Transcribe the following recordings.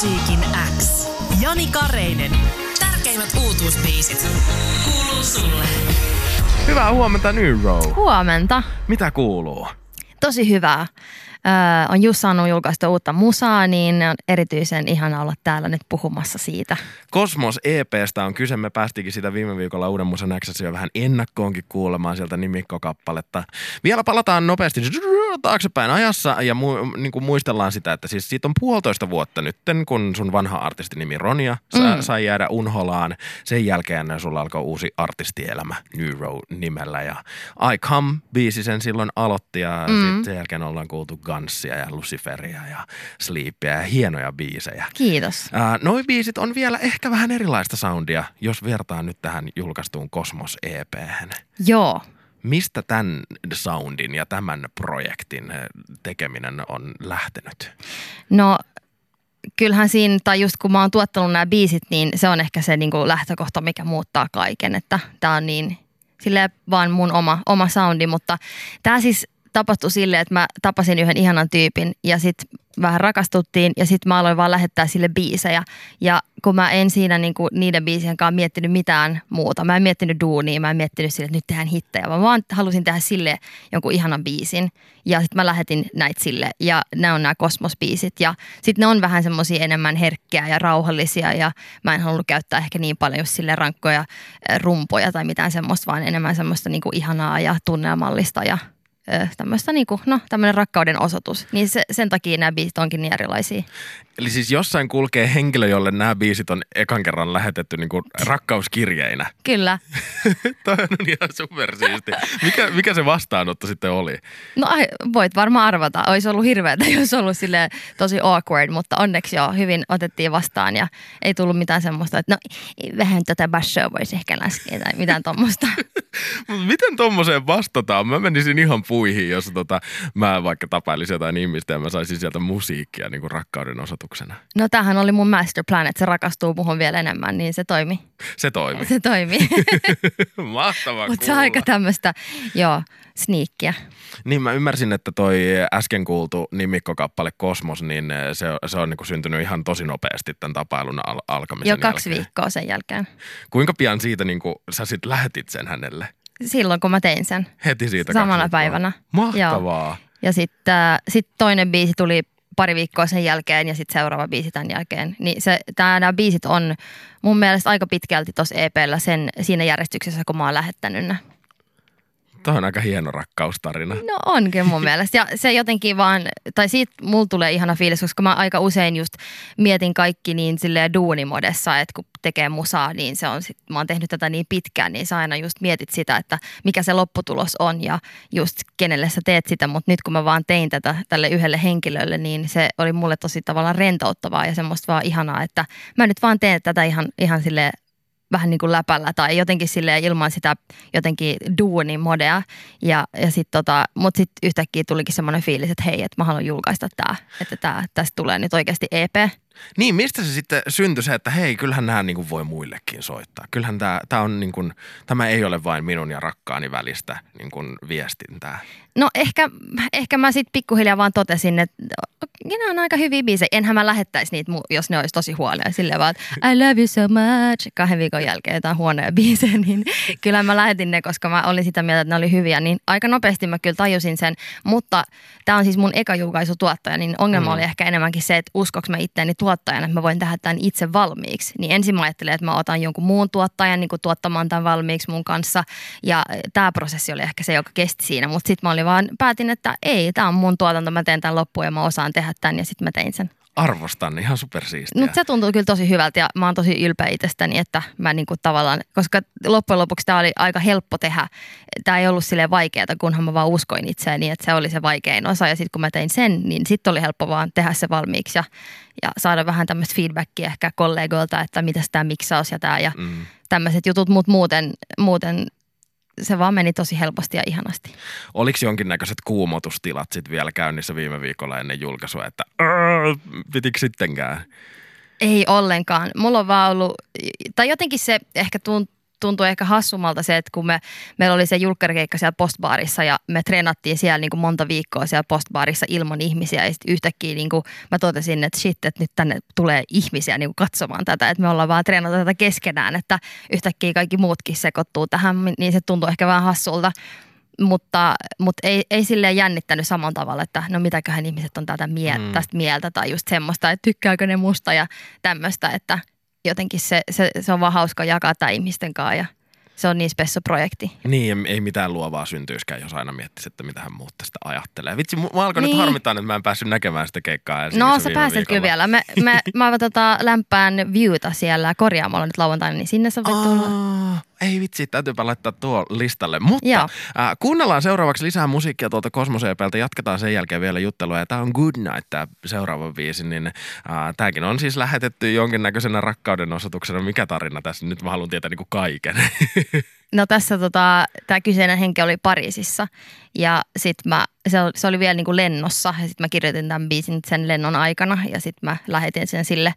Musiikin X. Jani Kareinen. Tärkeimmät uutuusbiisit. Kuuluu sulle. Hyvää huomenta New Row. Huomenta. Mitä kuuluu? Tosi hyvää. Öö, on just saanut julkaista uutta musaa, niin on erityisen ihana olla täällä nyt puhumassa siitä. Kosmos EPstä on kyse. Me päästikin sitä viime viikolla Uuden Musan Xssä jo vähän ennakkoonkin kuulemaan sieltä nimikkokappaletta. Vielä palataan nopeasti taaksepäin ajassa ja mu- niin kuin muistellaan sitä, että siis siitä on puolitoista vuotta nyt, kun sun vanha artistinimi Ronia mm. sai jäädä unholaan. Sen jälkeen sulla alkoi uusi artistielämä Neuro nimellä ja I Come biisi sen silloin aloitti ja mm. sit sen jälkeen ollaan kuultu Gunsia ja Luciferia ja Sleepia ja hienoja biisejä. Kiitos. Ää, noi biisit on vielä ehkä vähän erilaista soundia, jos vertaa nyt tähän julkaistuun Kosmos ep Joo. Mistä tämän soundin ja tämän projektin tekeminen on lähtenyt? No kyllähän siinä, tai just kun mä oon tuottanut nämä biisit, niin se on ehkä se niin kuin lähtökohta, mikä muuttaa kaiken. Että tää on niin, silleen vaan mun oma, oma soundi, mutta tämä siis tapahtui silleen, että mä tapasin yhden ihanan tyypin ja sitten vähän rakastuttiin ja sitten mä aloin vaan lähettää sille biisejä. Ja kun mä en siinä niinku niiden biisien kanssa miettinyt mitään muuta. Mä en miettinyt duunia, mä en miettinyt sille, että nyt tehdään hittejä, vaan mä vaan halusin tehdä sille jonkun ihanan biisin. Ja sitten mä lähetin näitä sille ja ne on nämä kosmosbiisit. Ja sitten ne on vähän semmoisia enemmän herkkiä ja rauhallisia ja mä en halunnut käyttää ehkä niin paljon just sille rankkoja rumpoja tai mitään semmoista, vaan enemmän semmoista niinku ihanaa ja tunnelmallista ja tämmöistä niinku, no, tämmöinen rakkauden osoitus. Niin se, sen takia nämä biisit onkin niin erilaisia. Eli siis jossain kulkee henkilö, jolle nämä biisit on ekan kerran lähetetty niinku rakkauskirjeinä. Kyllä. Toi on ihan supersiisti. Mikä, mikä se vastaanotto sitten oli? No voit varmaan arvata. Olisi ollut hirveätä, jos ollut sille tosi awkward, mutta onneksi jo hyvin otettiin vastaan ja ei tullut mitään semmoista, että no vähän tätä bassoa voisi ehkä laskea tai mitään tuommoista. Miten tuommoiseen vastataan? Mä menisin ihan puihin, jos tota, mä vaikka tapailisin jotain ihmistä ja mä saisin sieltä musiikkia niin kuin rakkauden osoituksena. No tämähän oli mun masterplan, että se rakastuu muhun vielä enemmän, niin se toimi. Se toimi. Se toimi. Mahtavaa Mutta se on aika tämmöistä, joo, sniikkiä. Niin mä ymmärsin, että toi äsken kuultu nimikkokappale Kosmos, niin se, se on niin syntynyt ihan tosi nopeasti tämän tapailun al- alkamisen Jo kaksi jälkeen. viikkoa sen jälkeen. Kuinka pian siitä niin kuin, sä sit lähetit sen hänelle? Silloin kun mä tein sen. Heti siitä Samana päivänä. Mahtavaa. Joo. Ja sitten äh, sit toinen biisi tuli pari viikkoa sen jälkeen ja sitten seuraava biisi tämän jälkeen. Niin se, tää, nämä biisit on mun mielestä aika pitkälti tuossa EPllä sen, siinä järjestyksessä, kun mä oon lähettänyt ne. Tuo on aika hieno rakkaustarina. No onkin mun mielestä. Ja se jotenkin vaan, tai siitä mulla tulee ihana fiilis, koska mä aika usein just mietin kaikki niin silleen duunimodessa, että kun tekee musaa, niin se on sit, mä oon tehnyt tätä niin pitkään, niin sä aina just mietit sitä, että mikä se lopputulos on ja just kenelle sä teet sitä. Mutta nyt kun mä vaan tein tätä tälle yhdelle henkilölle, niin se oli mulle tosi tavallaan rentouttavaa ja semmoista vaan ihanaa, että mä nyt vaan teen tätä ihan, ihan sille vähän niin kuin läpällä tai jotenkin sille ilman sitä jotenkin duunimodea. Ja, ja sit tota, mutta sitten yhtäkkiä tulikin semmoinen fiilis, että hei, että mä haluan julkaista tämä, että tää, tästä tulee nyt oikeasti EP. Niin, mistä se sitten syntyi se, että hei, kyllähän nämä niin kuin voi muillekin soittaa. Kyllähän tämä, tämä, on niin kuin, tämä ei ole vain minun ja rakkaani välistä niin kuin viestintää. No ehkä, ehkä mä sitten pikkuhiljaa vaan totesin, että ne on aika hyviä biisejä. Enhän mä lähettäisi niitä, jos ne olisi tosi huonoja. Silleen vaan, I love you so much. Kahden viikon jälkeen jotain huonoja biisejä, niin kyllä mä lähetin ne, koska mä olin sitä mieltä, että ne oli hyviä. Niin aika nopeasti mä kyllä tajusin sen. Mutta tämä on siis mun eka julkaisutuottaja, niin ongelma mm. oli ehkä enemmänkin se, että uskoks mä itteeni tuottajana, että mä voin tehdä tämän itse valmiiksi. Niin ensin mä ajattelin, että mä otan jonkun muun tuottajan niin kuin tuottamaan tämän valmiiksi mun kanssa. Ja tämä prosessi oli ehkä se, joka kesti siinä. Mutta sitten mä olin vaan, päätin, että ei, tämä on mun tuotanto, mä teen tämän loppuun ja mä osaan tehdä tämän ja sitten mä tein sen. Arvostan, ihan supersiistiä. Mutta se tuntuu kyllä tosi hyvältä ja mä oon tosi ylpeä itsestäni, että mä niinku tavallaan, koska loppujen lopuksi tämä oli aika helppo tehdä. Tämä ei ollut sille vaikeaa, kunhan mä vaan uskoin itseäni, että se oli se vaikein osa. Ja sitten kun mä tein sen, niin sitten oli helppo vaan tehdä se valmiiksi ja, ja saada vähän tämmöistä feedbackia ehkä kollegoilta, että mitä tämä miksaus ja tämä ja mm. tämmöiset jutut. Mutta muuten, muuten se vaan meni tosi helposti ja ihanasti. Oliko jonkinnäköiset kuumotustilat sitten vielä käynnissä viime viikolla ennen julkaisua, että pitikö sittenkään? Ei ollenkaan. Mulla on vaan ollut, tai jotenkin se ehkä tuntui ehkä hassummalta se, että kun me, meillä oli se julkkarikeikka siellä postbaarissa ja me treenattiin siellä niin kuin monta viikkoa siellä postbaarissa ilman ihmisiä ja sitten yhtäkkiä niin kuin mä totesin, että shit, että nyt tänne tulee ihmisiä niin kuin katsomaan tätä, että me ollaan vaan treenata tätä keskenään, että yhtäkkiä kaikki muutkin sekoittuu tähän, niin se tuntuu ehkä vähän hassulta mutta, mutta ei, ei silleen jännittänyt samalla tavalla, että no mitäköhän ihmiset on tätä mieltä, mm. tästä mieltä tai just semmoista, että tykkääkö ne musta ja tämmöistä, että jotenkin se, se, se on vaan hauska jakaa tämä ihmisten kanssa ja se on niin spessa projekti. Niin, ei mitään luovaa syntyiskään, jos aina miettisi, että mitä hän muuta sitä ajattelee. Vitsi, mä alkoi niin. nyt harmittaa, että mä en päässyt näkemään sitä keikkaa. No sä pääset kyllä vielä. Me, me, mä tota, lämpään viewta siellä korjaamalla nyt lauantaina, niin sinne sä voit tulla ei vitsi, täytyypä laittaa tuo listalle. Mutta äh, kuunnellaan seuraavaksi lisää musiikkia tuolta Kosmoseepeltä. Jatketaan sen jälkeen vielä juttelua. Ja tämä on Good Night, tämä seuraava biisi. Niin, äh, tämäkin on siis lähetetty jonkinnäköisenä rakkauden osoituksena. Mikä tarina tässä? Nyt mä haluan tietää niin kuin kaiken. No tässä tota, tämä kyseinen henki oli Pariisissa ja sitten mä, se, se oli vielä niinku lennossa ja sitten mä kirjoitin tämän biisin sen lennon aikana ja sitten mä lähetin sen sille,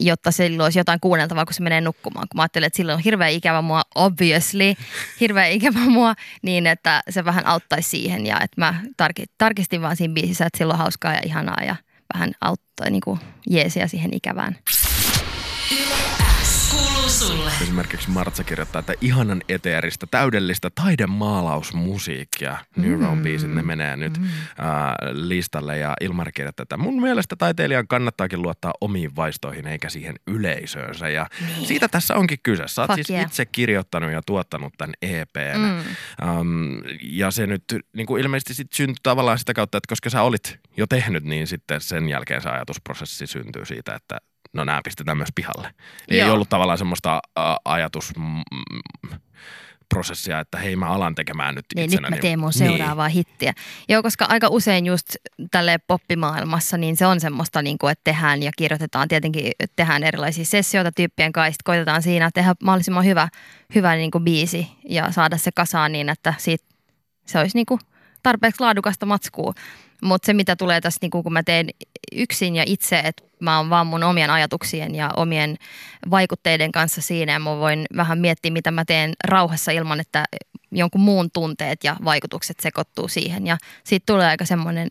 jotta sillä olisi jotain kuunneltavaa, kun se menee nukkumaan. Kun mä ajattelin, että silloin on hirveä ikävä mua, obviously, hirveä ikävä mua, niin että se vähän auttaisi siihen ja että mä tarkistin vaan siinä biisissä, että silloin hauskaa ja ihanaa ja vähän auttaa niinku jeesiä siihen ikävään sulle. Esimerkiksi Martsa kirjoittaa, että ihanan eteeristä, täydellistä taidemaalausmusiikkia. New mm. biisit, ne menee nyt mm. äh, listalle ja Ilmar kirjoittaa, että mun mielestä taiteilijan kannattaakin luottaa omiin vaistoihin eikä siihen yleisöönsä. Ja niin. siitä tässä onkin kyse. Sä oot siis yeah. itse kirjoittanut ja tuottanut tämän EPn. Mm. Um, ja se nyt niin kuin ilmeisesti sit syntyi tavallaan sitä kautta, että koska sä olit jo tehnyt, niin sitten sen jälkeen se ajatusprosessi syntyy siitä, että no nämä pistetään myös pihalle. Niin ei ollut tavallaan semmoista ajatus prosessia, että hei mä alan tekemään nyt niin, itsenäni. Nyt mä teen mun seuraavaa niin. hittiä. Joo, koska aika usein just tälle poppimaailmassa, niin se on semmoista, niin kuin, että tehdään ja kirjoitetaan. Tietenkin tehdään erilaisia sessioita tyyppien kanssa, koitetaan siinä tehdä mahdollisimman hyvä, hyvä niin kuin biisi ja saada se kasaan niin, että siitä, se olisi niin kuin tarpeeksi laadukasta matskua. Mutta se, mitä tulee tässä, niin kun mä teen yksin ja itse, että mä oon vaan mun omien ajatuksien ja omien vaikutteiden kanssa siinä ja mä voin vähän miettiä, mitä mä teen rauhassa ilman, että jonkun muun tunteet ja vaikutukset sekoittuu siihen. Ja siitä tulee aika semmoinen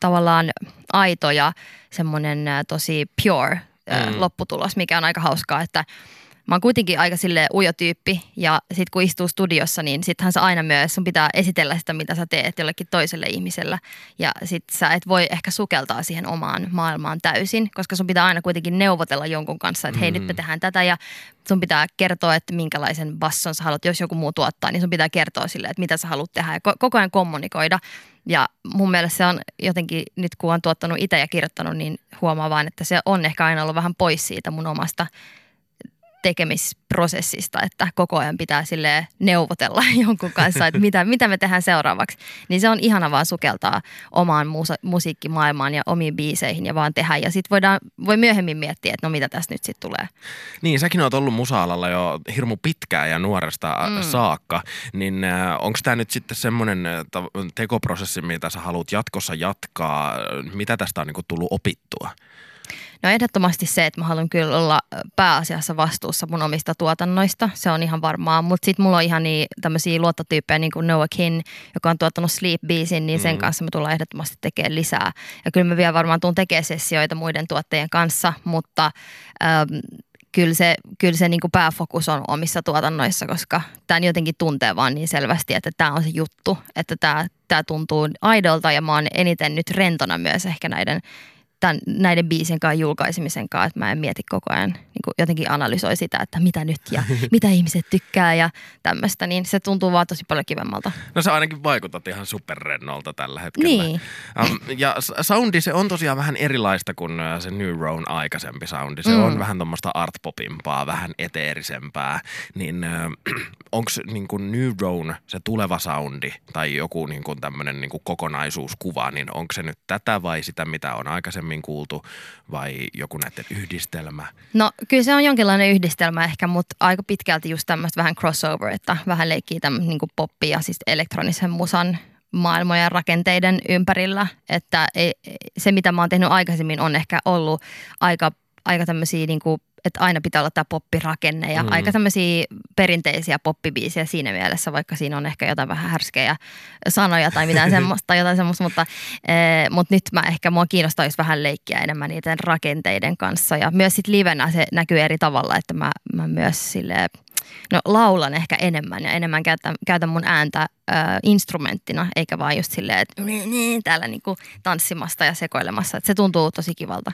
tavallaan aito ja semmoinen tosi pure mm. lopputulos, mikä on aika hauskaa, että – mä oon kuitenkin aika sille ujo tyyppi ja sit kun istuu studiossa, niin sittenhän sä aina myös, sun pitää esitellä sitä, mitä sä teet jollekin toiselle ihmiselle. Ja sit sä et voi ehkä sukeltaa siihen omaan maailmaan täysin, koska sun pitää aina kuitenkin neuvotella jonkun kanssa, että hei mm. nyt me tehdään tätä ja sun pitää kertoa, että minkälaisen basson sä haluat, jos joku muu tuottaa, niin sun pitää kertoa sille, että mitä sä haluat tehdä ja koko ajan kommunikoida. Ja mun mielestä se on jotenkin, nyt kun on tuottanut itse ja kirjoittanut, niin huomaa vaan, että se on ehkä aina ollut vähän pois siitä mun omasta tekemisprosessista, että koko ajan pitää sille neuvotella jonkun kanssa, että mitä, mitä me tehdään seuraavaksi. Niin se on ihana vaan sukeltaa omaan musa- musiikkimaailmaan ja omiin biiseihin ja vaan tehdä. Ja sitten voidaan, voi myöhemmin miettiä, että no mitä tässä nyt sitten tulee. Niin, säkin oot ollut musa-alalla jo hirmu pitkään ja nuoresta mm. saakka. Niin äh, onko tämä nyt sitten semmoinen äh, tekoprosessi, mitä sä haluat jatkossa jatkaa? Mitä tästä on niinku tullut opittua? No ehdottomasti se, että mä haluan kyllä olla pääasiassa vastuussa mun omista tuotannoista, se on ihan varmaa. Mutta sitten mulla on ihan niin, tämmöisiä luottotyyppejä niin kuin Noah Kin, joka on tuottanut Sleep Beasin, niin sen mm. kanssa me tullaan ehdottomasti tekemään lisää. Ja kyllä me vielä varmaan tuun tekemään sessioita muiden tuottajien kanssa, mutta ähm, kyllä se, kyllä se niin kuin pääfokus on omissa tuotannoissa, koska tämä jotenkin tuntee vaan niin selvästi, että tämä on se juttu, että tämä, tämä tuntuu aidolta ja mä oon eniten nyt rentona myös ehkä näiden tämän, näiden biisien kanssa julkaisemisen kanssa, että mä en mieti koko ajan, niin kuin jotenkin analysoi sitä, että mitä nyt ja mitä ihmiset tykkää ja tämmöistä, niin se tuntuu vaan tosi paljon kivemmalta. No sä ainakin vaikutat ihan superrennolta tällä hetkellä. Niin. Um, ja soundi se on tosiaan vähän erilaista kuin se New Roan aikaisempi soundi. Se mm. on vähän tuommoista artpopimpaa, vähän eteerisempää. Niin äh, onko niin kuin New Roan se tuleva soundi tai joku niin kuin tämmöinen niin kuin kokonaisuuskuva, niin onko se nyt tätä vai sitä, mitä on aikaisemmin aikaisemmin kuultu vai joku näiden yhdistelmä? No kyllä se on jonkinlainen yhdistelmä ehkä, mutta aika pitkälti just tämmöistä vähän crossover, että vähän leikkii tämmöistä niin poppia, siis elektronisen musan maailmojen rakenteiden ympärillä. Että se, mitä mä oon tehnyt aikaisemmin, on ehkä ollut aika aika tämmöisiä niin kuin, että aina pitää olla tämä poppirakenne ja Mm. aika tämmöisiä perinteisiä poppibiisejä siinä mielessä, vaikka siinä on ehkä jotain vähän härskejä sanoja tai mitään semmoista tai jotain semmoista, mutta, eh, mutta nyt mä ehkä mua kiinnostaisi vähän leikkiä enemmän niiden rakenteiden kanssa ja myös sit livenä se näkyy eri tavalla, että mä, mä myös sille No laulan ehkä enemmän ja enemmän käytän, käytän mun ääntä ö, instrumenttina, eikä vaan just silleen, että täällä niinku tanssimasta ja sekoilemassa. Että se tuntuu tosi kivalta.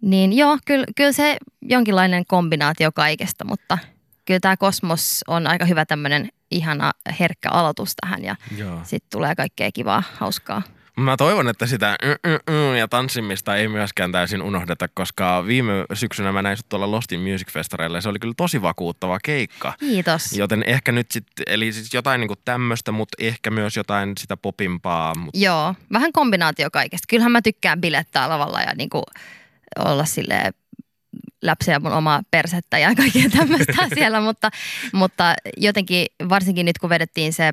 Niin joo, kyllä, kyllä se jonkinlainen kombinaatio kaikesta, mutta kyllä tämä kosmos on aika hyvä tämmöinen ihana herkkä aloitus tähän ja sitten tulee kaikkea kivaa, hauskaa. Mä toivon, että sitä mm, mm, mm ja tanssimista ei myöskään täysin unohdeta, koska viime syksynä mä näin sut tuolla Lostin Music Festareilla ja se oli kyllä tosi vakuuttava keikka. Kiitos. Joten ehkä nyt sitten, eli siis jotain niinku tämmöistä, mutta ehkä myös jotain sitä popimpaa. Mut Joo, vähän kombinaatio kaikesta. Kyllähän mä tykkään bilettää lavalla ja niinku olla sille läpseä mun omaa persettä ja kaikkea tämmöistä siellä, mutta, mutta jotenkin varsinkin nyt kun vedettiin se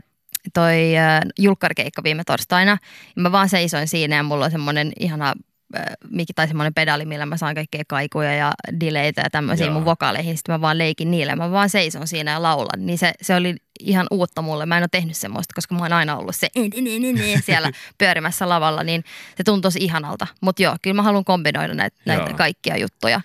toi äh, julkkarikeikka viime torstaina, niin mä vaan seisoin siinä ja mulla on semmoinen ihana äh, mikki tai semmoinen pedaali, millä mä saan kaikkea kaikuja ja delaytä ja tämmöisiä Joo. mun vokaaleihin. Sitten mä vaan leikin niille. Mä vaan seison siinä ja laulan. Niin se, se oli ihan uutta mulle. Mä en ole tehnyt semmoista, koska mä oon aina ollut se siellä pyörimässä lavalla. Niin se tuntui tosi ihanalta. Mutta joo, kyllä mä haluan kombinoida näitä, näitä kaikkia juttuja.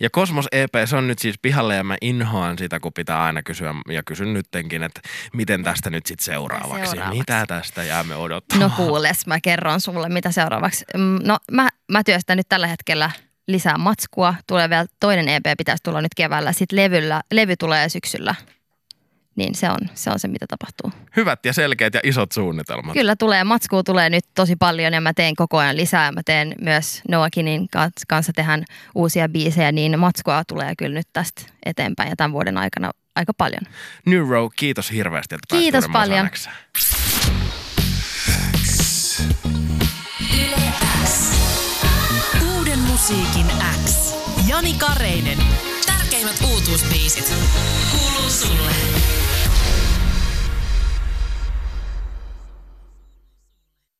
Ja Kosmos EP, se on nyt siis pihalle ja mä inhoan sitä, kun pitää aina kysyä ja kysyn nyttenkin, että miten tästä nyt sitten seuraavaksi? seuraavaksi? Mitä tästä jäämme odottamaan? No kuules, mä kerron sulle, mitä seuraavaksi. Mm, No mä, mä työstän nyt tällä hetkellä lisää matskua. Tulee vielä toinen EP, pitäisi tulla nyt keväällä. Sitten levyllä, levy tulee syksyllä. Niin se on, se on se, mitä tapahtuu. Hyvät ja selkeät ja isot suunnitelmat. Kyllä tulee, matskua tulee nyt tosi paljon ja mä teen koko ajan lisää. Mä teen myös Noakinin kans- kanssa tehdään uusia biisejä, niin matskua tulee kyllä nyt tästä eteenpäin ja tämän vuoden aikana aika paljon. New Row, kiitos hirveästi, että Kiitos paljon. Uuden musiikin X. Jani Kareinen. Tärkeimmät uutuusbiisit.